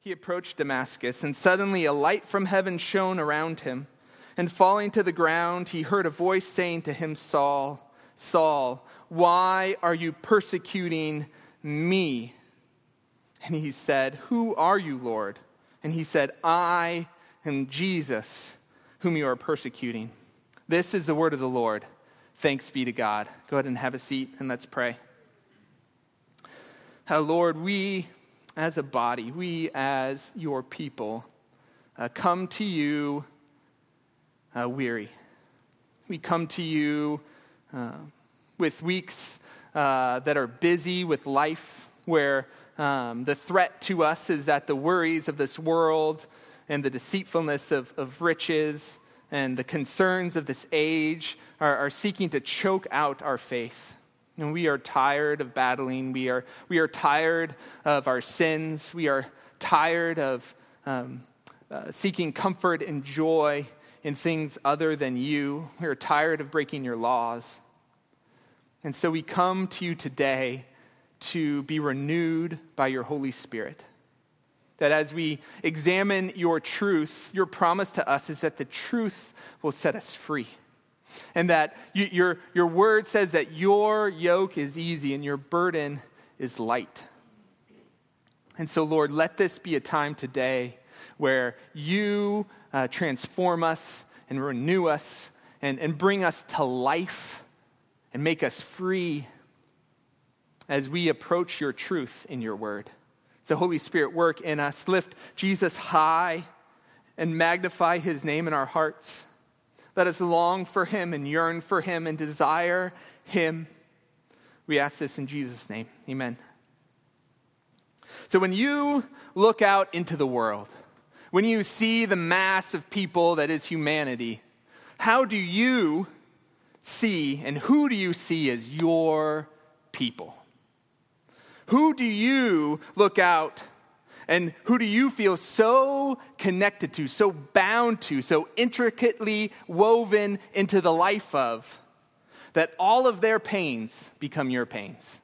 he approached Damascus, and suddenly a light from heaven shone around him. And falling to the ground, he heard a voice saying to him, Saul, Saul, why are you persecuting me? And he said, Who are you, Lord? And he said, I am Jesus, whom you are persecuting. This is the word of the Lord. Thanks be to God. Go ahead and have a seat and let's pray. Uh, Lord, we as a body, we as your people, uh, come to you uh, weary. We come to you uh, with weeks uh, that are busy with life, where um, the threat to us is that the worries of this world and the deceitfulness of, of riches and the concerns of this age are, are seeking to choke out our faith. And we are tired of battling. We are, we are tired of our sins. We are tired of um, uh, seeking comfort and joy in things other than you. We are tired of breaking your laws. And so we come to you today to be renewed by your Holy Spirit. That as we examine your truth, your promise to us is that the truth will set us free. And that you, your, your word says that your yoke is easy and your burden is light. And so, Lord, let this be a time today where you uh, transform us and renew us and, and bring us to life and make us free as we approach your truth in your word. So, Holy Spirit, work in us. Lift Jesus high and magnify his name in our hearts. Let us long for him and yearn for him and desire him. We ask this in Jesus' name. Amen. So, when you look out into the world, when you see the mass of people that is humanity, how do you see and who do you see as your people? Who do you look out and who do you feel so connected to, so bound to, so intricately woven into the life of that all of their pains become your pains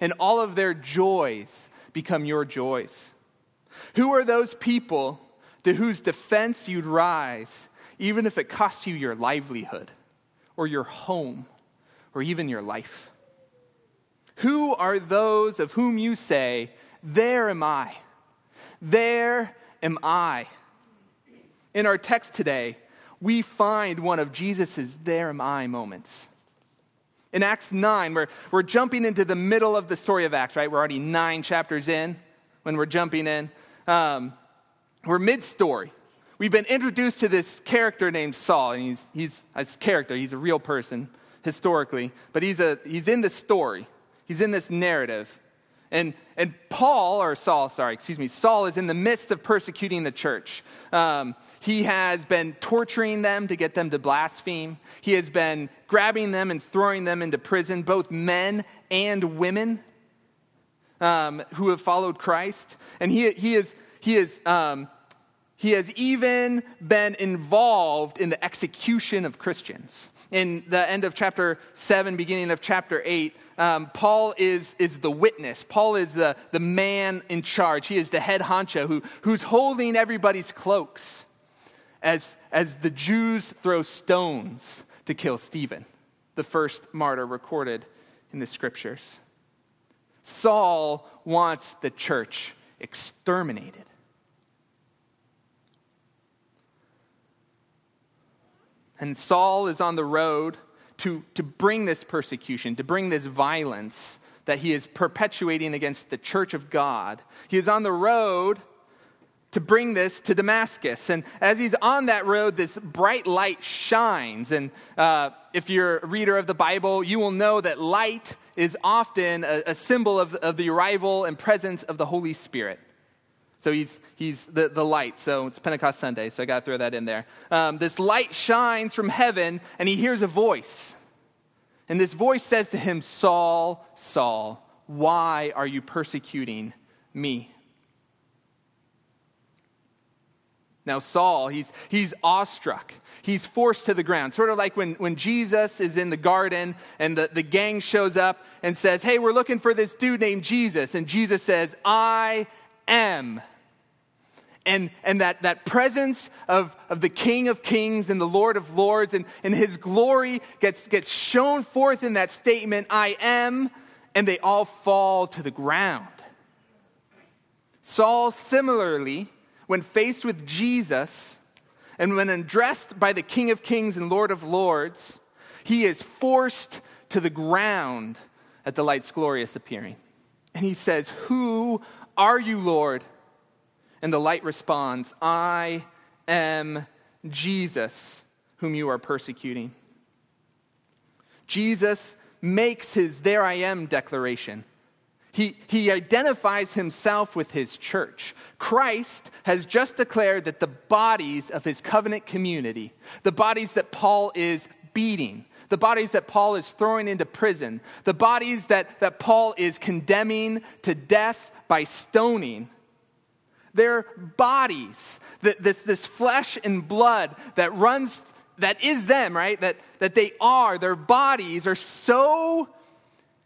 and all of their joys become your joys? Who are those people to whose defense you'd rise, even if it costs you your livelihood or your home or even your life? Who are those of whom you say, There am I? There am I. In our text today, we find one of Jesus' There am I moments. In Acts 9, we're, we're jumping into the middle of the story of Acts, right? We're already nine chapters in when we're jumping in. Um, we're mid story. We've been introduced to this character named Saul, and he's, he's a character, he's a real person historically, but he's, a, he's in the story, he's in this narrative. And, and Paul, or Saul, sorry, excuse me, Saul is in the midst of persecuting the church. Um, he has been torturing them to get them to blaspheme. He has been grabbing them and throwing them into prison, both men and women um, who have followed Christ. And he, he is he is, um, he has even been involved in the execution of Christians. In the end of chapter 7, beginning of chapter 8, um, Paul is, is the witness. Paul is the, the man in charge. He is the head honcho who, who's holding everybody's cloaks as, as the Jews throw stones to kill Stephen, the first martyr recorded in the scriptures. Saul wants the church exterminated. And Saul is on the road to, to bring this persecution, to bring this violence that he is perpetuating against the church of God. He is on the road to bring this to Damascus. And as he's on that road, this bright light shines. And uh, if you're a reader of the Bible, you will know that light is often a, a symbol of, of the arrival and presence of the Holy Spirit. So he's, he's the, the light. So it's Pentecost Sunday, so I got to throw that in there. Um, this light shines from heaven, and he hears a voice. And this voice says to him, Saul, Saul, why are you persecuting me? Now, Saul, he's, he's awestruck. He's forced to the ground. Sort of like when, when Jesus is in the garden and the, the gang shows up and says, Hey, we're looking for this dude named Jesus. And Jesus says, I am And, and that, that presence of, of the King of Kings and the Lord of Lords and, and his glory gets, gets shown forth in that statement, I am, and they all fall to the ground. Saul, similarly, when faced with Jesus and when addressed by the King of Kings and Lord of Lords, he is forced to the ground at the light's glorious appearing. And he says, Who are you, Lord? And the light responds, I am Jesus, whom you are persecuting. Jesus makes his there I am declaration. He, he identifies himself with his church. Christ has just declared that the bodies of his covenant community, the bodies that Paul is beating, the bodies that Paul is throwing into prison, the bodies that, that Paul is condemning to death by stoning, their bodies, this, this flesh and blood that runs, that is them, right? That, that they are, their bodies are so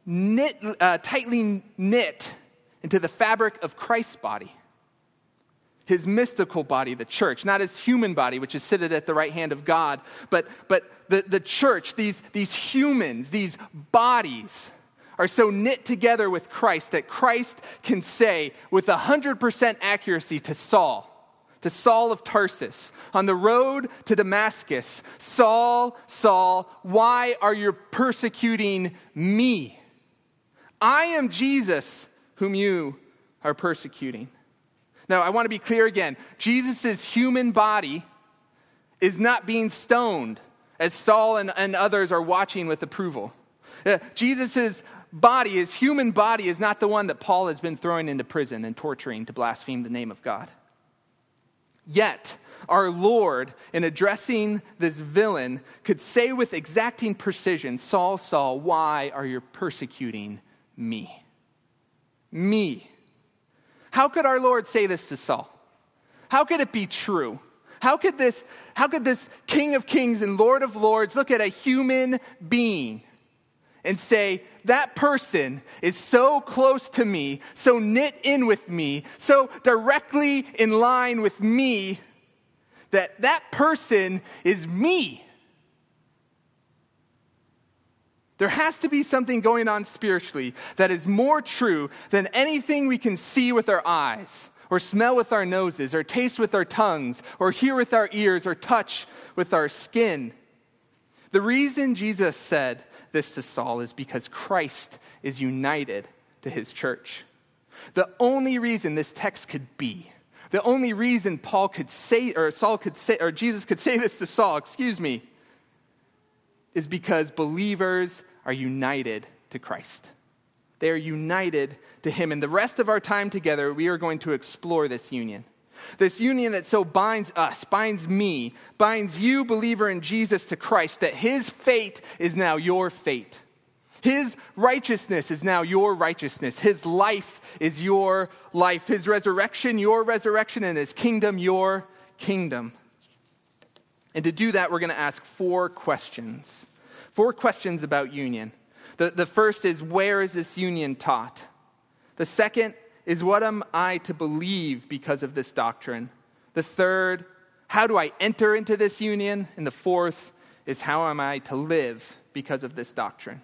knit, uh, tightly knit into the fabric of Christ's body. His mystical body, the church, not his human body, which is seated at the right hand of God, but, but the, the church, these, these humans, these bodies are so knit together with Christ that Christ can say with 100% accuracy to Saul, to Saul of Tarsus, on the road to Damascus, Saul, Saul, why are you persecuting me? I am Jesus whom you are persecuting. Now, I want to be clear again. Jesus' human body is not being stoned as Saul and, and others are watching with approval. Uh, Jesus' body, his human body, is not the one that Paul has been throwing into prison and torturing to blaspheme the name of God. Yet, our Lord, in addressing this villain, could say with exacting precision Saul, Saul, why are you persecuting me? Me. How could our Lord say this to Saul? How could it be true? How could this, how could this King of Kings and Lord of Lords look at a human being and say, that person is so close to me, so knit in with me, so directly in line with me, that that person is me. There has to be something going on spiritually that is more true than anything we can see with our eyes, or smell with our noses, or taste with our tongues, or hear with our ears, or touch with our skin. The reason Jesus said this to Saul is because Christ is united to his church. The only reason this text could be, the only reason Paul could say, or Saul could say, or Jesus could say this to Saul, excuse me, is because believers are united to Christ. They are united to him. And the rest of our time together, we are going to explore this union. This union that so binds us, binds me, binds you, believer in Jesus, to Christ, that his fate is now your fate. His righteousness is now your righteousness. His life is your life. His resurrection, your resurrection, and his kingdom, your kingdom. And to do that, we're going to ask four questions. Four questions about union. The, the first is where is this union taught? The second is what am I to believe because of this doctrine? The third, how do I enter into this union? And the fourth is how am I to live because of this doctrine?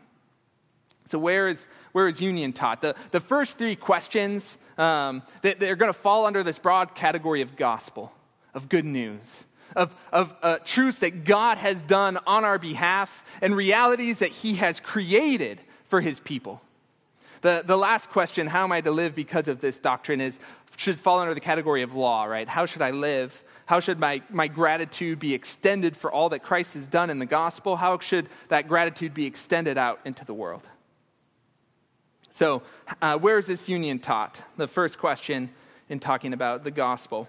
So, where is, where is union taught? The, the first three questions, um, they, they're going to fall under this broad category of gospel, of good news, of, of uh, truths that God has done on our behalf, and realities that He has created for His people. The, the last question, how am I to live because of this doctrine, is should fall under the category of law, right? How should I live? How should my, my gratitude be extended for all that Christ has done in the gospel? How should that gratitude be extended out into the world? So, uh, where is this union taught? The first question in talking about the gospel.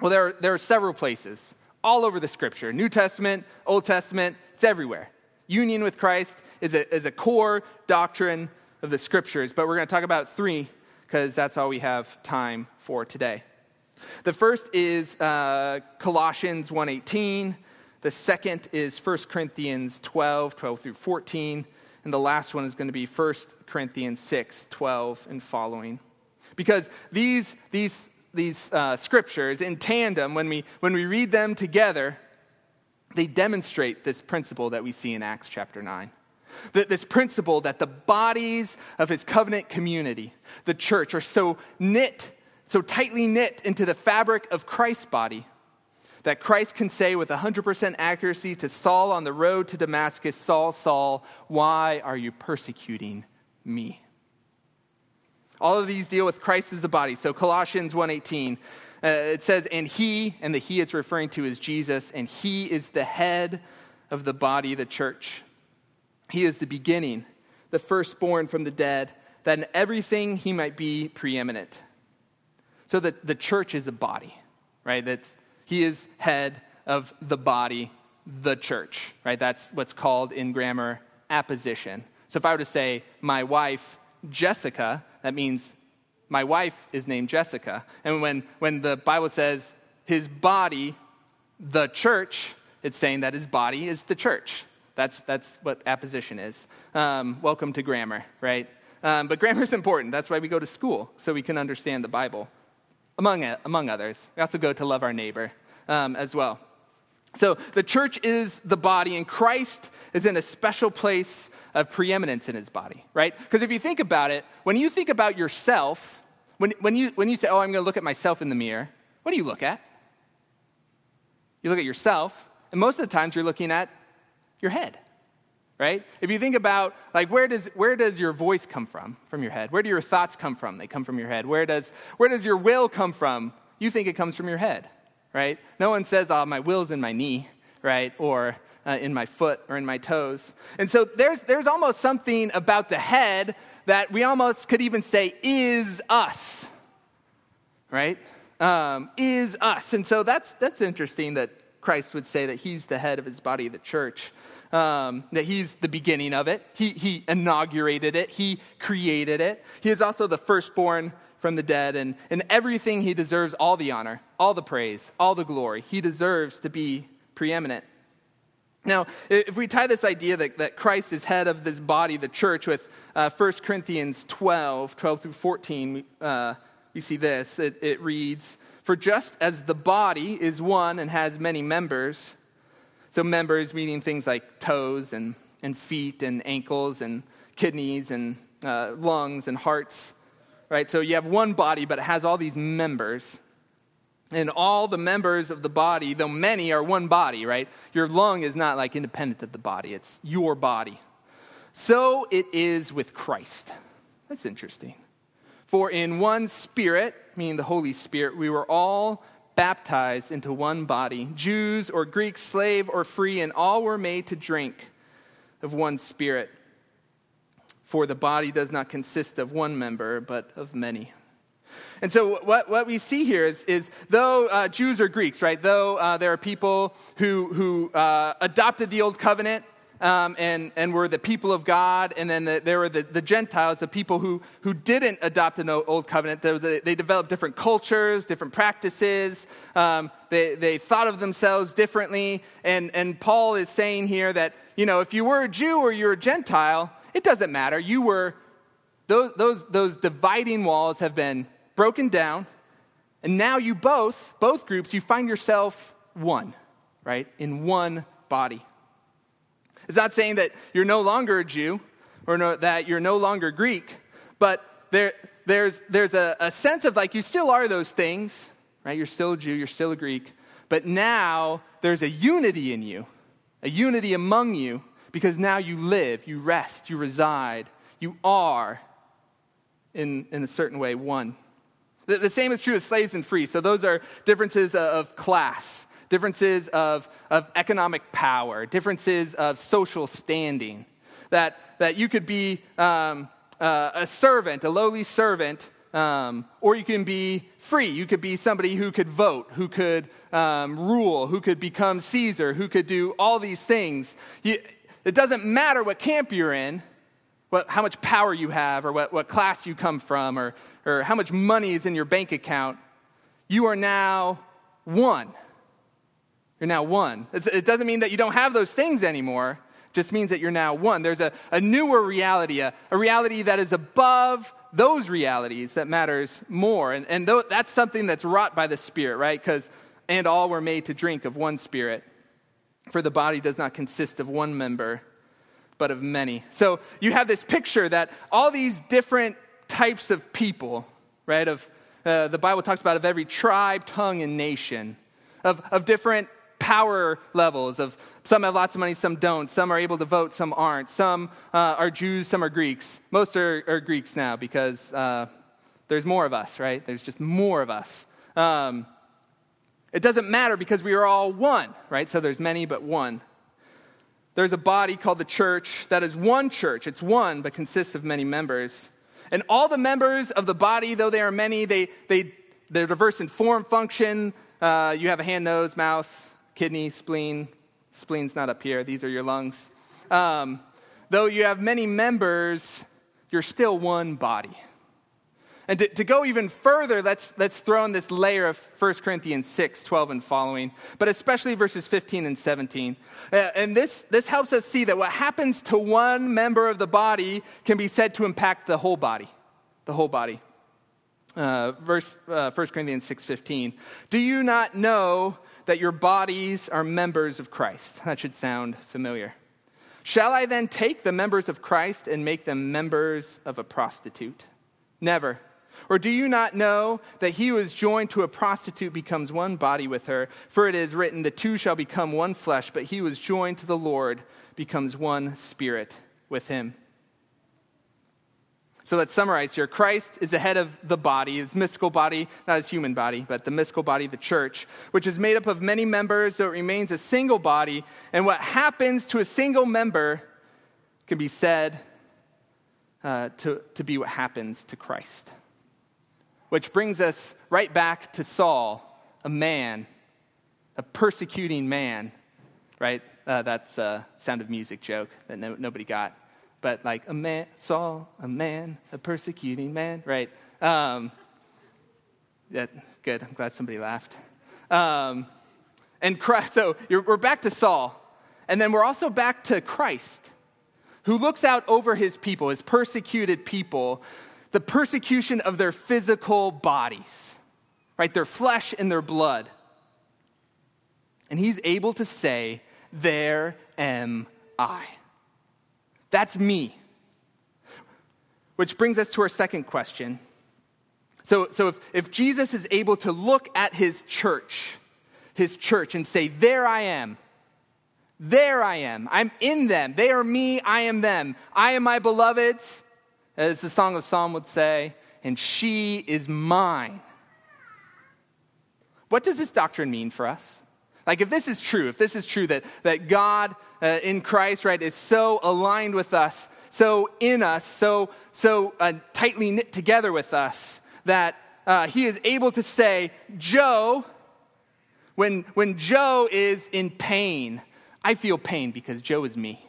Well, there are, there are several places all over the scripture New Testament, Old Testament, it's everywhere. Union with Christ is a, is a core doctrine of the scriptures, but we're going to talk about three because that's all we have time for today. The first is uh, Colossians 1.18. The second is 1 Corinthians 12, 12 through 14. And the last one is going to be 1 Corinthians 6, 12 and following. Because these, these these uh, scriptures in tandem, when we, when we read them together, they demonstrate this principle that we see in Acts chapter 9. That this principle that the bodies of his covenant community, the church, are so knit, so tightly knit into the fabric of Christ's body that Christ can say with 100% accuracy to Saul on the road to Damascus, Saul, Saul, why are you persecuting me? All of these deal with Christ as a body. So Colossians 1:18, uh, it says, "And he, and the he it's referring to is Jesus, and he is the head of the body, the church. He is the beginning, the firstborn from the dead, that in everything he might be preeminent." So that the church is a body, right? That he is head of the body, the church, right? That's what's called in grammar apposition. So if I were to say, my wife, Jessica, that means my wife is named Jessica. And when, when the Bible says his body, the church, it's saying that his body is the church. That's, that's what apposition is. Um, welcome to grammar, right? Um, but grammar is important. That's why we go to school, so we can understand the Bible among, among others. We also go to love our neighbor um, as well. So the church is the body, and Christ is in a special place of preeminence in his body, right? Because if you think about it, when you think about yourself, when, when, you, when you say, oh, I'm going to look at myself in the mirror, what do you look at? You look at yourself, and most of the times you're looking at your head, right? If you think about, like, where does, where does your voice come from? From your head. Where do your thoughts come from? They come from your head. Where does, where does your will come from? You think it comes from your head, right? No one says, oh, my will's in my knee, right? Or uh, in my foot or in my toes. And so there's, there's almost something about the head that we almost could even say is us, right? Um, is us. And so that's, that's interesting that Christ would say that he's the head of his body, the church um, that he's the beginning of it. He, he inaugurated it, he created it. He is also the firstborn from the dead, and in everything he deserves all the honor, all the praise, all the glory. He deserves to be preeminent. Now, if we tie this idea that, that Christ is head of this body, the church, with uh, 1 Corinthians 12, 12 through 14, uh, we see this. It, it reads, For just as the body is one and has many members, so, members meaning things like toes and, and feet and ankles and kidneys and uh, lungs and hearts, right? So, you have one body, but it has all these members. And all the members of the body, though many are one body, right? Your lung is not like independent of the body, it's your body. So it is with Christ. That's interesting. For in one spirit, meaning the Holy Spirit, we were all baptized into one body, Jews or Greeks, slave or free, and all were made to drink of one spirit. For the body does not consist of one member, but of many. And so, what, what we see here is, is though uh, Jews are Greeks, right? Though uh, there are people who, who uh, adopted the old covenant um, and, and were the people of God, and then the, there were the, the Gentiles, the people who, who didn't adopt an old covenant. A, they developed different cultures, different practices. Um, they, they thought of themselves differently. And, and Paul is saying here that, you know, if you were a Jew or you're a Gentile, it doesn't matter. You were, those, those, those dividing walls have been broken down. And now you both, both groups, you find yourself one, right? In one body. It's not saying that you're no longer a Jew or no, that you're no longer Greek, but there, there's, there's a, a sense of like you still are those things, right? You're still a Jew, you're still a Greek, but now there's a unity in you, a unity among you, because now you live, you rest, you reside, you are, in, in a certain way, one. The, the same is true of slaves and free. So those are differences of class differences of, of economic power, differences of social standing. That, that you could be um, uh, a servant, a lowly servant, um, or you can be free. You could be somebody who could vote, who could um, rule, who could become Caesar, who could do all these things. You, it doesn't matter what camp you're in, what, how much power you have, or what, what class you come from, or, or how much money is in your bank account. You are now one. You're now one. It doesn't mean that you don't have those things anymore. It just means that you're now one. There's a, a newer reality, a, a reality that is above those realities that matters more. And, and th- that's something that's wrought by the Spirit, right? Because, and all were made to drink of one Spirit. For the body does not consist of one member, but of many. So you have this picture that all these different types of people, right, of uh, the Bible talks about of every tribe, tongue, and nation, of, of different power levels of some have lots of money some don't. Some are able to vote some aren't. Some uh, are jews some are greeks. Most are, are greeks now because uh, there's more of us right? There's just more of us. Um, it doesn't matter because we are all one right? So there's many but one. There's a body called the church that is one church. It's one but consists of many members. And all the members of the body though they are many they, they, they're diverse in form function. Uh, you have a hand nose mouth kidney, spleen. Spleen's not up here, these are your lungs. Um, though you have many members, you're still one body. And to, to, go even further, let's, let's throw in this layer of 1 Corinthians 6, 12 and following, but especially verses 15 and 17. Uh, and this, this helps us see that what happens to one member of the body can be said to impact the whole body. The whole body. Uh, verse uh, 1 Corinthians 6:15. Do you not know that your bodies are members of Christ. That should sound familiar. Shall I then take the members of Christ and make them members of a prostitute? Never. Or do you not know that he who is joined to a prostitute becomes one body with her? For it is written, The two shall become one flesh, but he who is joined to the Lord becomes one spirit with him. So let's summarize here. Christ is the head of the body, his mystical body, not his human body, but the mystical body, the church, which is made up of many members, so it remains a single body. And what happens to a single member can be said uh, to, to be what happens to Christ. Which brings us right back to Saul, a man, a persecuting man, right? Uh, that's a sound of music joke that no, nobody got but like a man Saul, a man, a persecuting man, right? Um, yeah, good. I'm glad somebody laughed. Um, and Christ, so we're back to Saul, and then we're also back to Christ, who looks out over his people, his persecuted people, the persecution of their physical bodies, right? Their flesh and their blood. And he's able to say, There am I. That's me. Which brings us to our second question. So, so if, if Jesus is able to look at his church, his church, and say, There I am, there I am, I'm in them, they are me, I am them, I am my beloved's, as the Song of Psalm would say, and she is mine. What does this doctrine mean for us? Like, if this is true, if this is true that, that God uh, in Christ, right, is so aligned with us, so in us, so, so uh, tightly knit together with us, that uh, he is able to say, Joe, when, when Joe is in pain, I feel pain because Joe is me.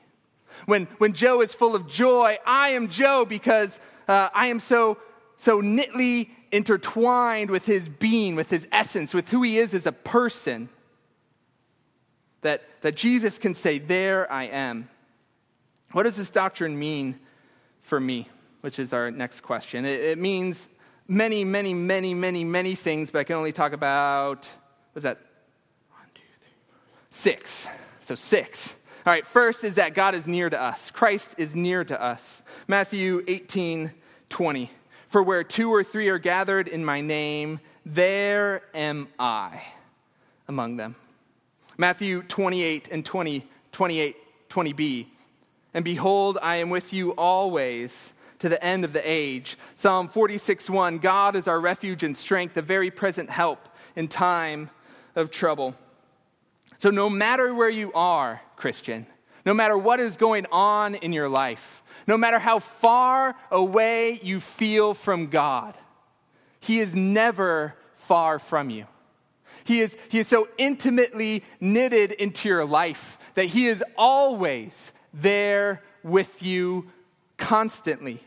When, when Joe is full of joy, I am Joe because uh, I am so, so knitly intertwined with his being, with his essence, with who he is as a person that, that Jesus can say, There I am. What does this doctrine mean for me? Which is our next question. It, it means many, many, many, many, many things, but I can only talk about, what's that? One, two, three, six. So six. All right, first is that God is near to us. Christ is near to us. Matthew 18, 20. For where two or three are gathered in my name, there am I among them. Matthew 28 and 20, 28, 20b. And behold, I am with you always to the end of the age. Psalm 46 1 God is our refuge and strength, a very present help in time of trouble. So, no matter where you are, Christian, no matter what is going on in your life, no matter how far away you feel from God, He is never far from you. He is, he is so intimately knitted into your life that He is always there with you constantly.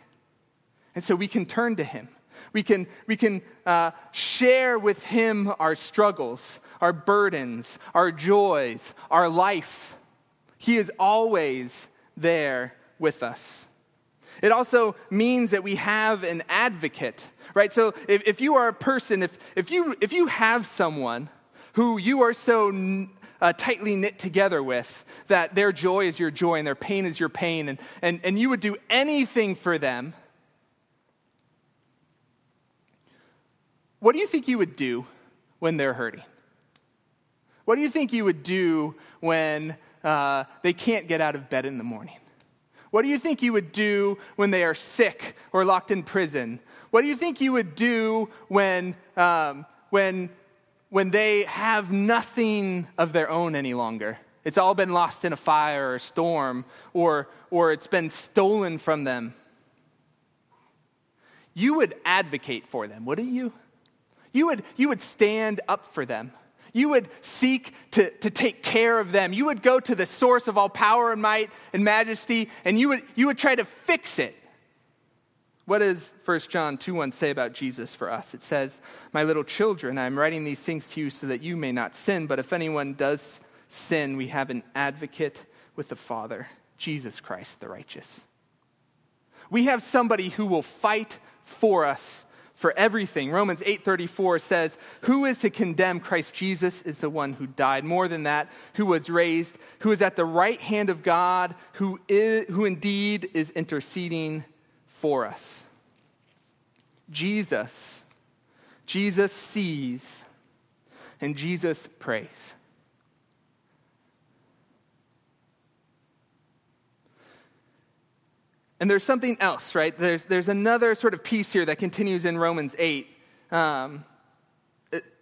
And so we can turn to Him. We can, we can uh, share with Him our struggles, our burdens, our joys, our life. He is always there with us. It also means that we have an advocate, right? So if, if you are a person, if, if, you, if you have someone who you are so uh, tightly knit together with that their joy is your joy and their pain is your pain, and, and, and you would do anything for them, what do you think you would do when they're hurting? What do you think you would do when uh, they can't get out of bed in the morning? What do you think you would do when they are sick or locked in prison? What do you think you would do when, um, when, when they have nothing of their own any longer? It's all been lost in a fire or a storm, or, or it's been stolen from them. You would advocate for them, wouldn't you? You would, you would stand up for them. You would seek to, to take care of them. You would go to the source of all power and might and majesty, and you would, you would try to fix it. What does 1 John 2 1 say about Jesus for us? It says, My little children, I am writing these things to you so that you may not sin, but if anyone does sin, we have an advocate with the Father, Jesus Christ the righteous. We have somebody who will fight for us for everything. Romans 8:34 says, "Who is to condemn Christ Jesus is the one who died, more than that, who was raised, who is at the right hand of God, who is, who indeed is interceding for us." Jesus Jesus sees and Jesus prays. And there's something else, right? There's, there's another sort of piece here that continues in Romans 8. Um,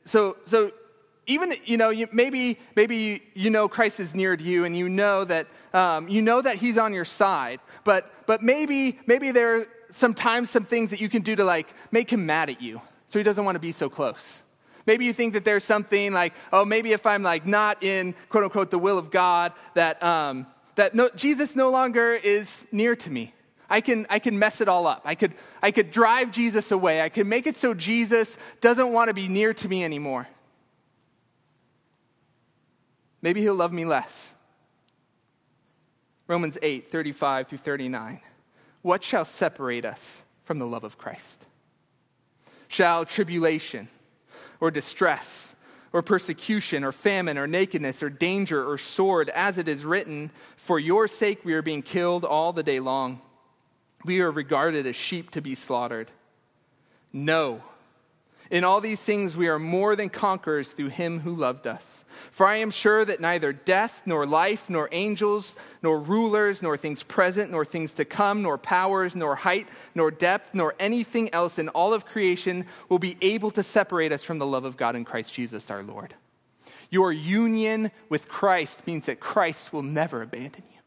so, so even you know you, maybe maybe you know Christ is near to you and you know that um, you know that He's on your side, but but maybe maybe there are sometimes some things that you can do to like make Him mad at you, so He doesn't want to be so close. Maybe you think that there's something like oh maybe if I'm like not in quote unquote the will of God that um, that no, Jesus no longer is near to me. I can, I can mess it all up. I could, I could drive Jesus away. I could make it so Jesus doesn't want to be near to me anymore. Maybe he'll love me less. Romans 8, 35 through 39. What shall separate us from the love of Christ? Shall tribulation or distress or persecution or famine or nakedness or danger or sword, as it is written, For your sake we are being killed all the day long. We are regarded as sheep to be slaughtered. No. In all these things, we are more than conquerors through him who loved us. For I am sure that neither death, nor life, nor angels, nor rulers, nor things present, nor things to come, nor powers, nor height, nor depth, nor anything else in all of creation will be able to separate us from the love of God in Christ Jesus our Lord. Your union with Christ means that Christ will never abandon you.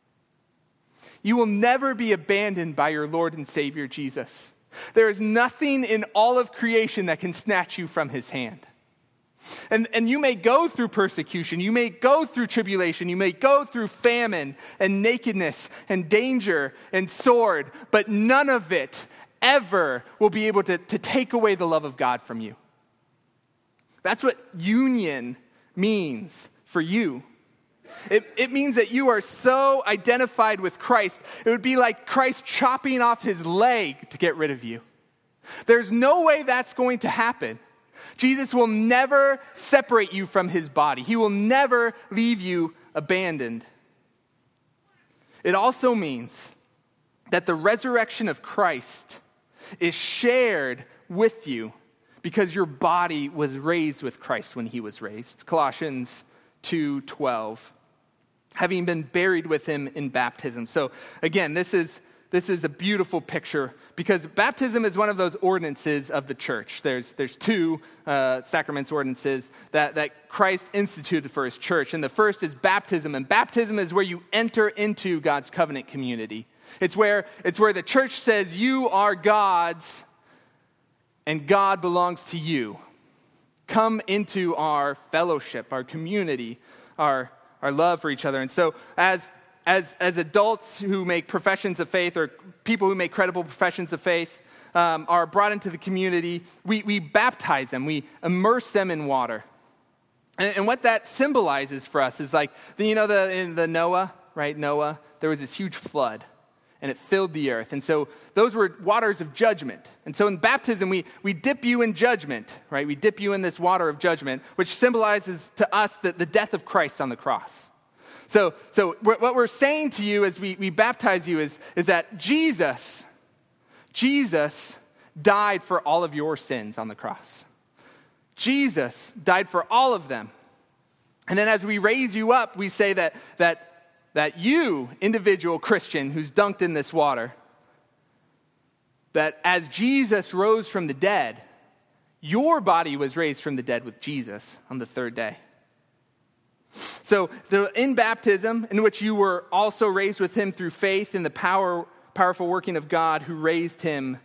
You will never be abandoned by your Lord and Savior Jesus. There is nothing in all of creation that can snatch you from his hand. And, and you may go through persecution, you may go through tribulation, you may go through famine and nakedness and danger and sword, but none of it ever will be able to, to take away the love of God from you. That's what union means for you. It, it means that you are so identified with Christ, it would be like Christ chopping off his leg to get rid of you. There's no way that's going to happen. Jesus will never separate you from his body, he will never leave you abandoned. It also means that the resurrection of Christ is shared with you because your body was raised with Christ when he was raised. Colossians 2:12 having been buried with him in baptism. So, again, this is, this is a beautiful picture because baptism is one of those ordinances of the church. There's, there's two uh, sacraments ordinances that, that Christ instituted for his church. And the first is baptism. And baptism is where you enter into God's covenant community. It's where, it's where the church says, You are God's, and God belongs to you. Come into our fellowship, our community, our our love for each other. And so, as, as, as adults who make professions of faith or people who make credible professions of faith um, are brought into the community, we, we baptize them, we immerse them in water. And, and what that symbolizes for us is like, you know, the, in the Noah, right, Noah, there was this huge flood and it filled the earth. And so those were waters of judgment. And so in baptism, we, we dip you in judgment, right? We dip you in this water of judgment, which symbolizes to us the, the death of Christ on the cross. So, so what we're saying to you as we, we baptize you is, is that Jesus, Jesus died for all of your sins on the cross. Jesus died for all of them. And then as we raise you up, we say that, that that you, individual Christian who's dunked in this water, that as Jesus rose from the dead, your body was raised from the dead with Jesus on the third day. So, in baptism, in which you were also raised with him through faith in the power, powerful working of God who raised him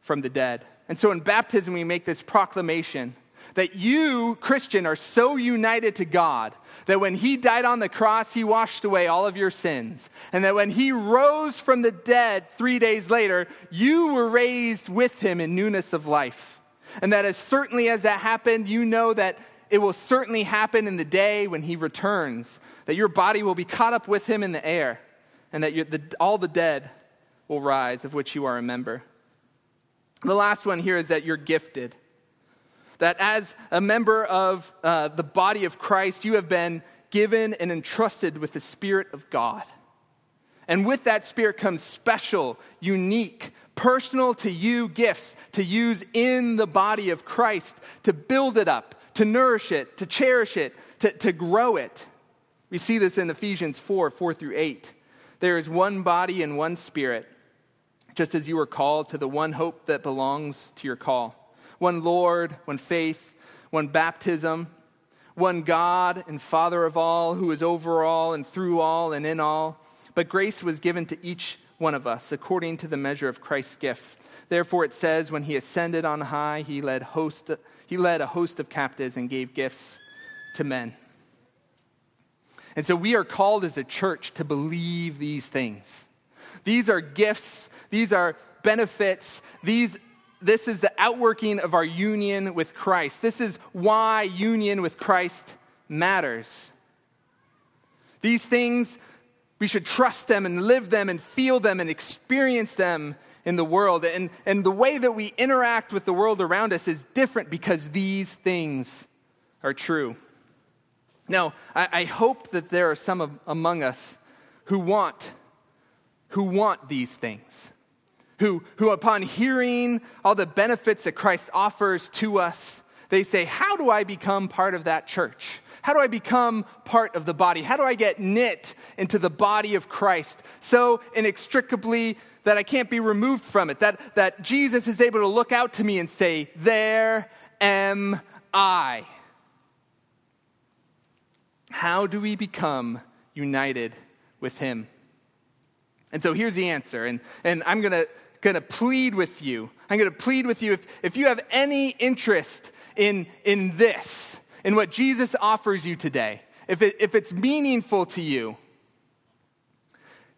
from the dead. And so, in baptism, we make this proclamation that you, Christian, are so united to God that when he died on the cross, he washed away all of your sins. And that when he rose from the dead three days later, you were raised with him in newness of life. And that as certainly as that happened, you know that it will certainly happen in the day when he returns, that your body will be caught up with him in the air, and that the, all the dead will rise, of which you are a member. The last one here is that you're gifted that as a member of uh, the body of Christ, you have been given and entrusted with the Spirit of God. And with that Spirit comes special, unique, personal to you gifts to use in the body of Christ to build it up, to nourish it, to cherish it, to, to grow it. We see this in Ephesians 4 4 through 8. There is one body and one Spirit, just as you were called to the one hope that belongs to your call one Lord, one faith, one baptism, one God and Father of all, who is over all and through all and in all. But grace was given to each one of us according to the measure of Christ's gift. Therefore, it says, when he ascended on high, he led, host, he led a host of captives and gave gifts to men. And so we are called as a church to believe these things. These are gifts, these are benefits, these this is the outworking of our union with Christ. This is why union with Christ matters. These things, we should trust them and live them and feel them and experience them in the world. And, and the way that we interact with the world around us is different because these things are true. Now, I, I hope that there are some of, among us who want, who want these things who, who, upon hearing all the benefits that Christ offers to us, they say, How do I become part of that church? How do I become part of the body? How do I get knit into the body of Christ so inextricably that I can't be removed from it? That, that Jesus is able to look out to me and say, There am I. How do we become united with Him? And so here's the answer. And, and I'm going to going to plead with you. I'm going to plead with you if, if you have any interest in, in this, in what Jesus offers you today, if, it, if it's meaningful to you,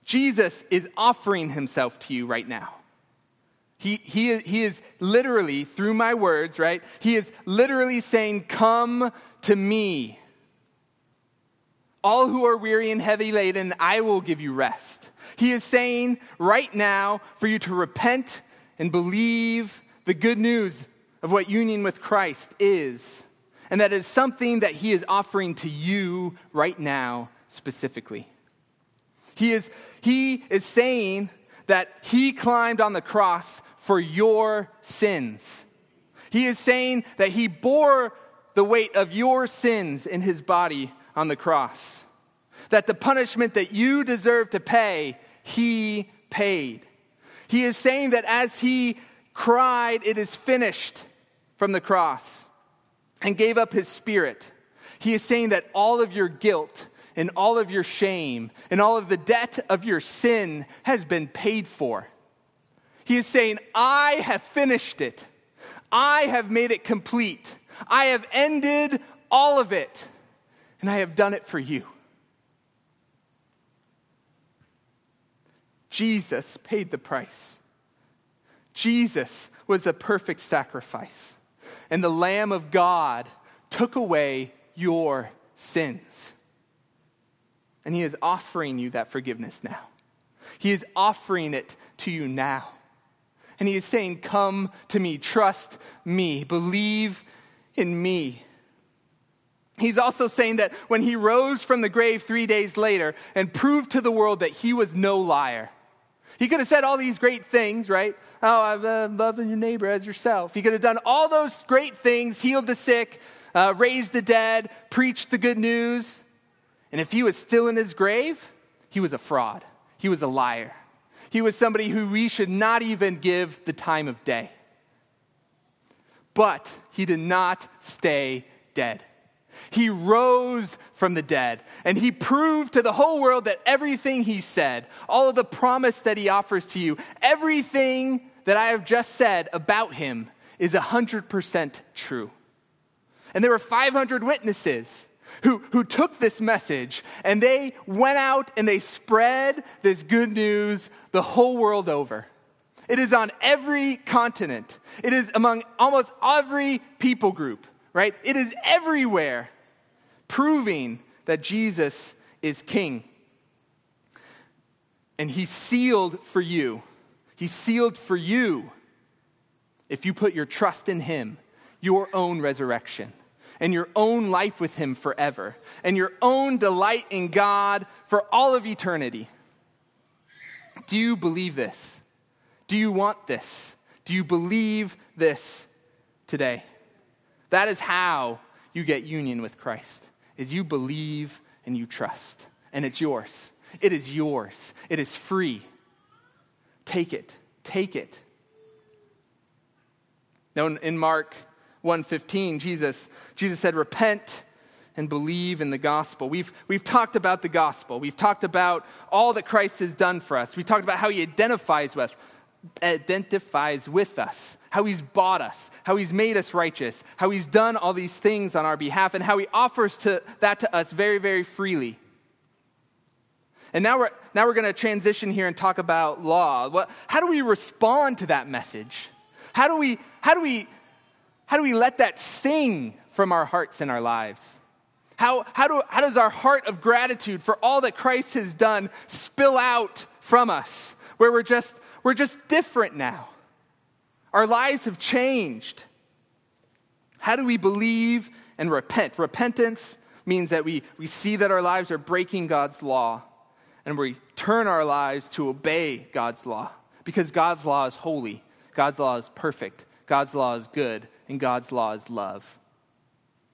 Jesus is offering himself to you right now. He, he, he is literally, through my words, right? He is literally saying, Come to me. All who are weary and heavy laden, I will give you rest. He is saying right now for you to repent and believe the good news of what union with Christ is. And that is something that He is offering to you right now specifically. He is, he is saying that He climbed on the cross for your sins. He is saying that He bore the weight of your sins in His body on the cross. That the punishment that you deserve to pay, he paid. He is saying that as he cried, It is finished from the cross, and gave up his spirit, he is saying that all of your guilt and all of your shame and all of the debt of your sin has been paid for. He is saying, I have finished it. I have made it complete. I have ended all of it, and I have done it for you. Jesus paid the price. Jesus was a perfect sacrifice. And the Lamb of God took away your sins. And He is offering you that forgiveness now. He is offering it to you now. And He is saying, Come to me, trust me, believe in me. He's also saying that when He rose from the grave three days later and proved to the world that He was no liar, he could have said all these great things, right? Oh, I'm loving your neighbor as yourself. He could have done all those great things, healed the sick, uh, raised the dead, preached the good news. And if he was still in his grave, he was a fraud. He was a liar. He was somebody who we should not even give the time of day. But he did not stay dead. He rose from the dead, and he proved to the whole world that everything he said, all of the promise that he offers to you, everything that I have just said about him is 100% true. And there were 500 witnesses who, who took this message and they went out and they spread this good news the whole world over. It is on every continent, it is among almost every people group, right? It is everywhere, proving that Jesus is king. And he sealed for you. He sealed for you, if you put your trust in him, your own resurrection and your own life with Him forever, and your own delight in God for all of eternity. Do you believe this? Do you want this? Do you believe this today? That is how you get union with Christ. Is you believe and you trust. And it's yours. It is yours. It is free. Take it. Take it. Now in Mark 1:15, Jesus, Jesus said, Repent and believe in the gospel. We've, we've talked about the gospel. We've talked about all that Christ has done for us. We talked about how he identifies with, identifies with us, how he's bought us, how he's made us righteous, how he's done all these things on our behalf, and how he offers to, that to us very, very freely. And now we're, now we're going to transition here and talk about law. What, how do we respond to that message? How do we, how do we how do we let that sing from our hearts and our lives? How, how, do, how does our heart of gratitude for all that Christ has done spill out from us, where we're just, we're just different now? Our lives have changed. How do we believe and repent? Repentance means that we, we see that our lives are breaking God's law and we turn our lives to obey God's law because God's law is holy, God's law is perfect, God's law is good, and God's law is love.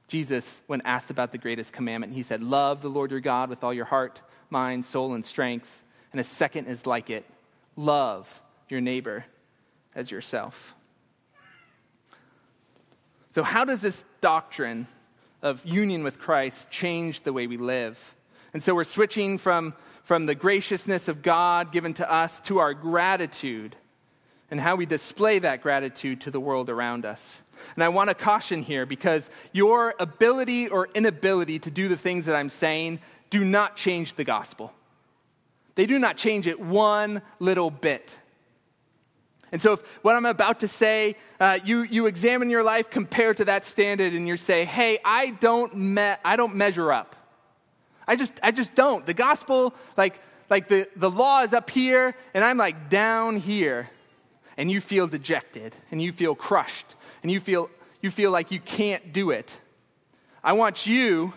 Jesus, when asked about the greatest commandment, he said, Love the Lord your God with all your heart, mind, soul, and strength. And a second is like it love your neighbor as yourself. So, how does this doctrine of union with Christ change the way we live? And so, we're switching from, from the graciousness of God given to us to our gratitude and how we display that gratitude to the world around us. And I want to caution here because your ability or inability to do the things that I'm saying do not change the gospel. They do not change it one little bit. And so, if what I'm about to say, uh, you, you examine your life compared to that standard and you say, hey, I don't, me- I don't measure up. I just, I just don't. The gospel, like, like the, the law is up here and I'm like down here. And you feel dejected and you feel crushed and you feel, you feel like you can't do it, I want you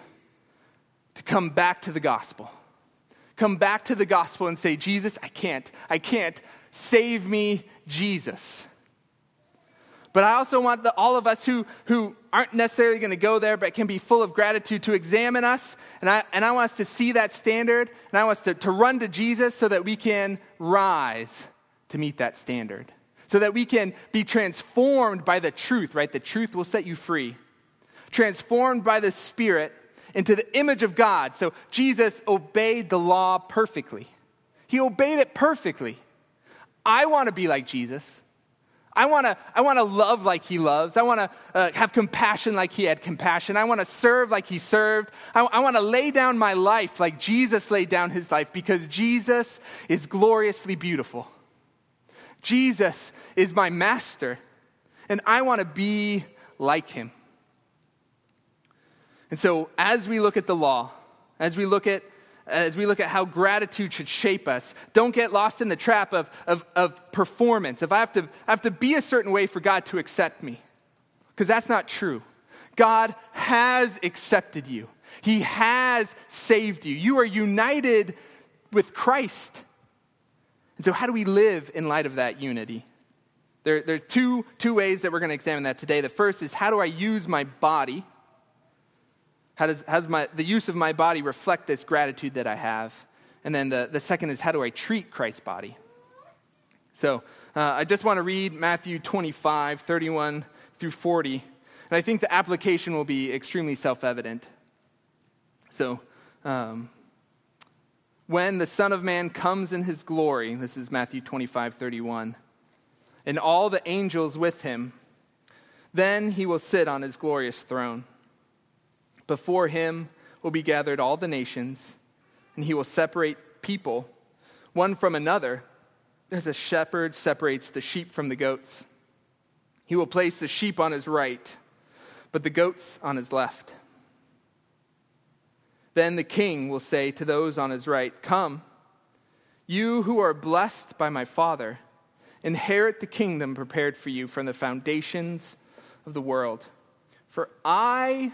to come back to the gospel. Come back to the gospel and say, Jesus, I can't. I can't. Save me, Jesus. But I also want the, all of us who, who aren't necessarily going to go there, but can be full of gratitude to examine us. And I, and I want us to see that standard, and I want us to, to run to Jesus so that we can rise to meet that standard so that we can be transformed by the truth, right? The truth will set you free. Transformed by the Spirit into the image of God. So Jesus obeyed the law perfectly. He obeyed it perfectly. I want to be like Jesus. I want to I want to love like he loves. I want to uh, have compassion like he had compassion. I want to serve like he served. I, I want to lay down my life like Jesus laid down his life because Jesus is gloriously beautiful. Jesus is my master, and I want to be like him. And so, as we look at the law, as we look at, as we look at how gratitude should shape us, don't get lost in the trap of, of, of performance. If I have, to, I have to be a certain way for God to accept me, because that's not true. God has accepted you, He has saved you. You are united with Christ. And so, how do we live in light of that unity? There, there are two, two ways that we're going to examine that today. The first is how do I use my body? How does, how does my, the use of my body reflect this gratitude that I have? And then the, the second is how do I treat Christ's body? So uh, I just want to read Matthew 25, 31 through 40. And I think the application will be extremely self evident. So, um, when the Son of Man comes in his glory, this is Matthew 25, 31, and all the angels with him, then he will sit on his glorious throne. Before him will be gathered all the nations, and he will separate people one from another, as a shepherd separates the sheep from the goats. He will place the sheep on his right, but the goats on his left. Then the king will say to those on his right, Come, you who are blessed by my Father, inherit the kingdom prepared for you from the foundations of the world. For I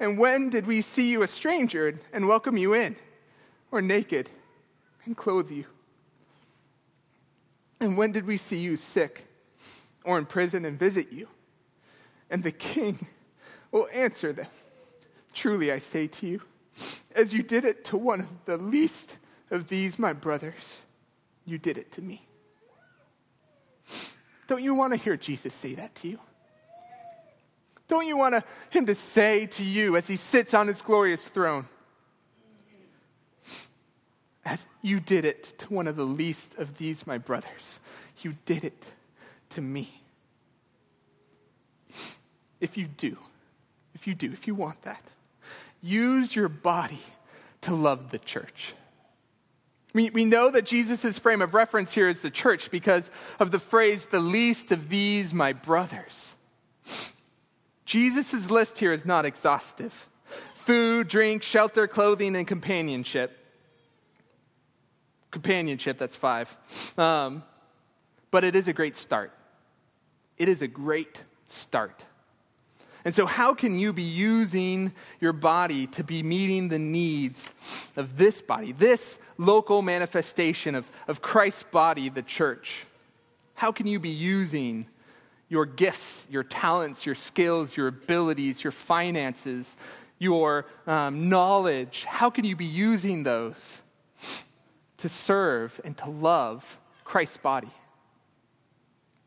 And when did we see you a stranger and welcome you in, or naked and clothe you? And when did we see you sick or in prison and visit you? And the king will answer them Truly I say to you, as you did it to one of the least of these, my brothers, you did it to me. Don't you want to hear Jesus say that to you? Don't you want him to say to you as he sits on his glorious throne, as you did it to one of the least of these, my brothers, you did it to me. If you do, if you do, if you want that, use your body to love the church. We, we know that Jesus' frame of reference here is the church because of the phrase, the least of these, my brothers. Jesus' list here is not exhaustive food, drink, shelter, clothing, and companionship. Companionship, that's five. Um, but it is a great start. It is a great start. And so, how can you be using your body to be meeting the needs of this body, this local manifestation of, of Christ's body, the church? How can you be using your gifts, your talents, your skills, your abilities, your finances, your um, knowledge, how can you be using those to serve and to love Christ's body?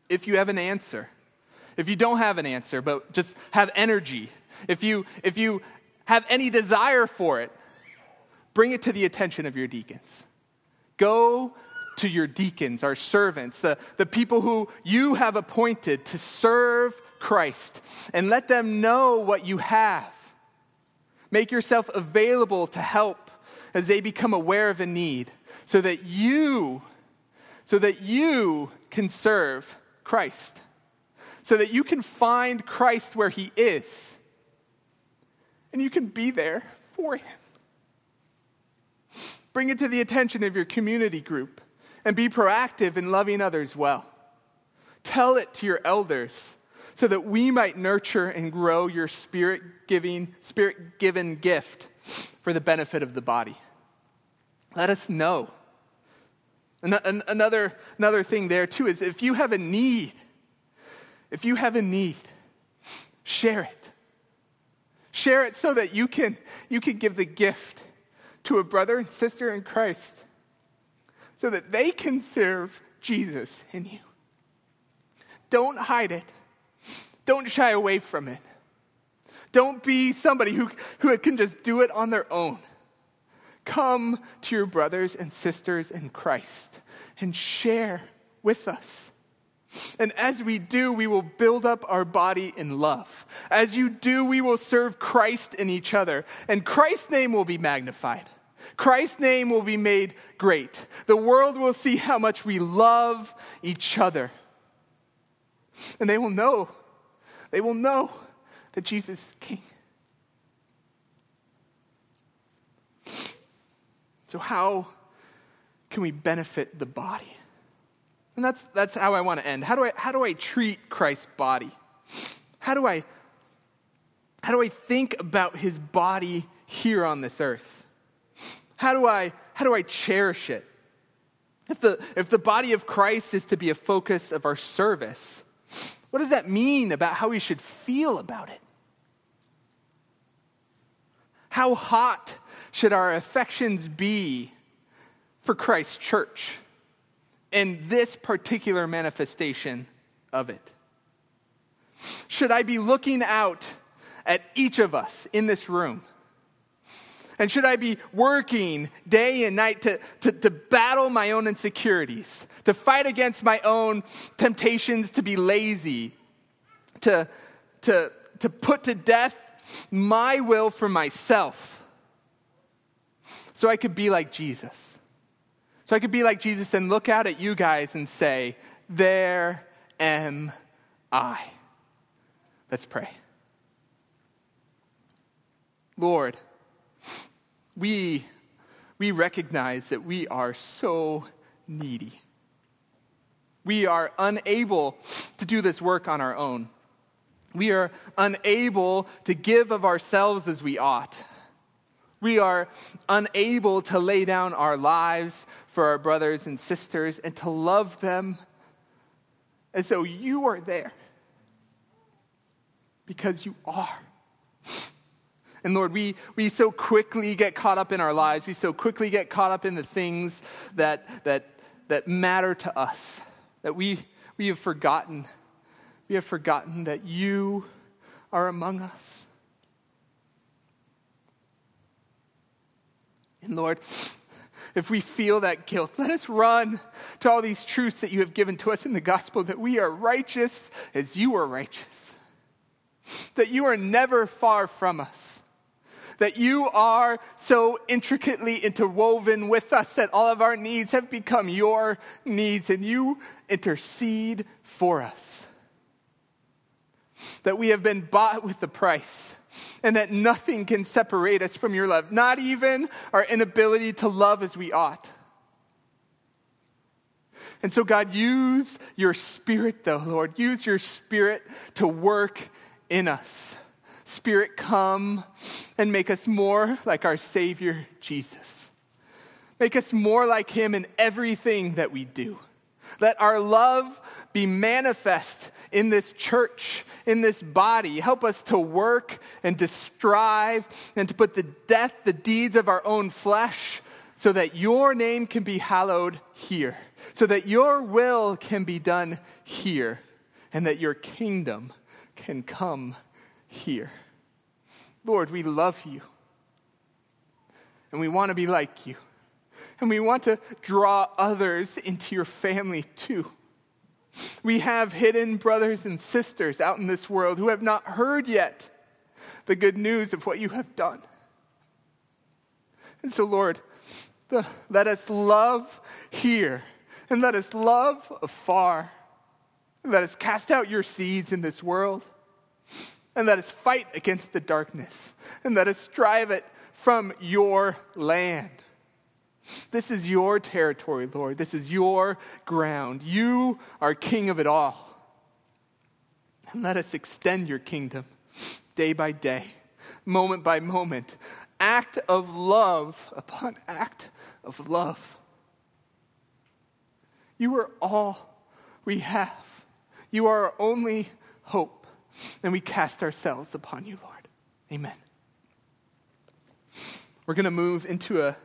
If you have an answer, if you don't have an answer, but just have energy, if you, if you have any desire for it, bring it to the attention of your deacons. Go to your deacons, our servants, the, the people who you have appointed to serve Christ, and let them know what you have. Make yourself available to help as they become aware of a need so that you so that you can serve Christ. So that you can find Christ where he is. And you can be there for him. Bring it to the attention of your community group and be proactive in loving others well. Tell it to your elders so that we might nurture and grow your spirit giving, spirit given gift for the benefit of the body. Let us know. Another, another thing there, too, is if you have a need, if you have a need, share it. Share it so that you can, you can give the gift to a brother and sister in Christ so that they can serve Jesus in you. Don't hide it. Don't shy away from it. Don't be somebody who, who can just do it on their own. Come to your brothers and sisters in Christ and share with us. And as we do, we will build up our body in love. As you do, we will serve Christ in each other, and Christ's name will be magnified. Christ's name will be made great. The world will see how much we love each other. And they will know, they will know that Jesus is King. So, how can we benefit the body? And that's, that's how I want to end. How do I, how do I treat Christ's body? How do I, how do I think about his body here on this earth? How do I, how do I cherish it? If the, if the body of Christ is to be a focus of our service, what does that mean about how we should feel about it? How hot should our affections be for Christ's church and this particular manifestation of it? Should I be looking out at each of us in this room? And should I be working day and night to, to, to, battle my own insecurities, to fight against my own temptations to be lazy, to, to, to put to death my will for myself so I could be like Jesus. So I could be like Jesus and look out at you guys and say, There am I. Let's pray. Lord, we, we recognize that we are so needy. We are unable to do this work on our own. We are unable to give of ourselves as we ought. We are unable to lay down our lives for our brothers and sisters and to love them as though you are there. Because you are. And Lord, we, we so quickly get caught up in our lives. We so quickly get caught up in the things that, that, that matter to us that we, we have forgotten we have forgotten that you are among us. And Lord, if we feel that guilt, let us run to all these truths that you have given to us in the gospel that we are righteous as you are righteous, that you are never far from us, that you are so intricately interwoven with us that all of our needs have become your needs and you intercede for us that we have been bought with the price and that nothing can separate us from your love, not even our inability to love as we ought. And so, God, use your spirit, though, Lord. Use your spirit to work in us. Spirit, come and make us more like our Savior, Jesus. Make us more like Him in everything that we do. Let our love be manifest in this church, in this body. Help us to work and to strive and to put to death the deeds of our own flesh so that your name can be hallowed here, so that your will can be done here, and that your kingdom can come here. Lord, we love you, and we want to be like you. And we want to draw others into your family too. We have hidden brothers and sisters out in this world who have not heard yet the good news of what you have done. And so, Lord, the, let us love here and let us love afar. Let us cast out your seeds in this world. And let us fight against the darkness. And let us drive it from your land. This is your territory, Lord. This is your ground. You are king of it all. And let us extend your kingdom day by day, moment by moment, act of love upon act of love. You are all we have. You are our only hope. And we cast ourselves upon you, Lord. Amen. We're going to move into a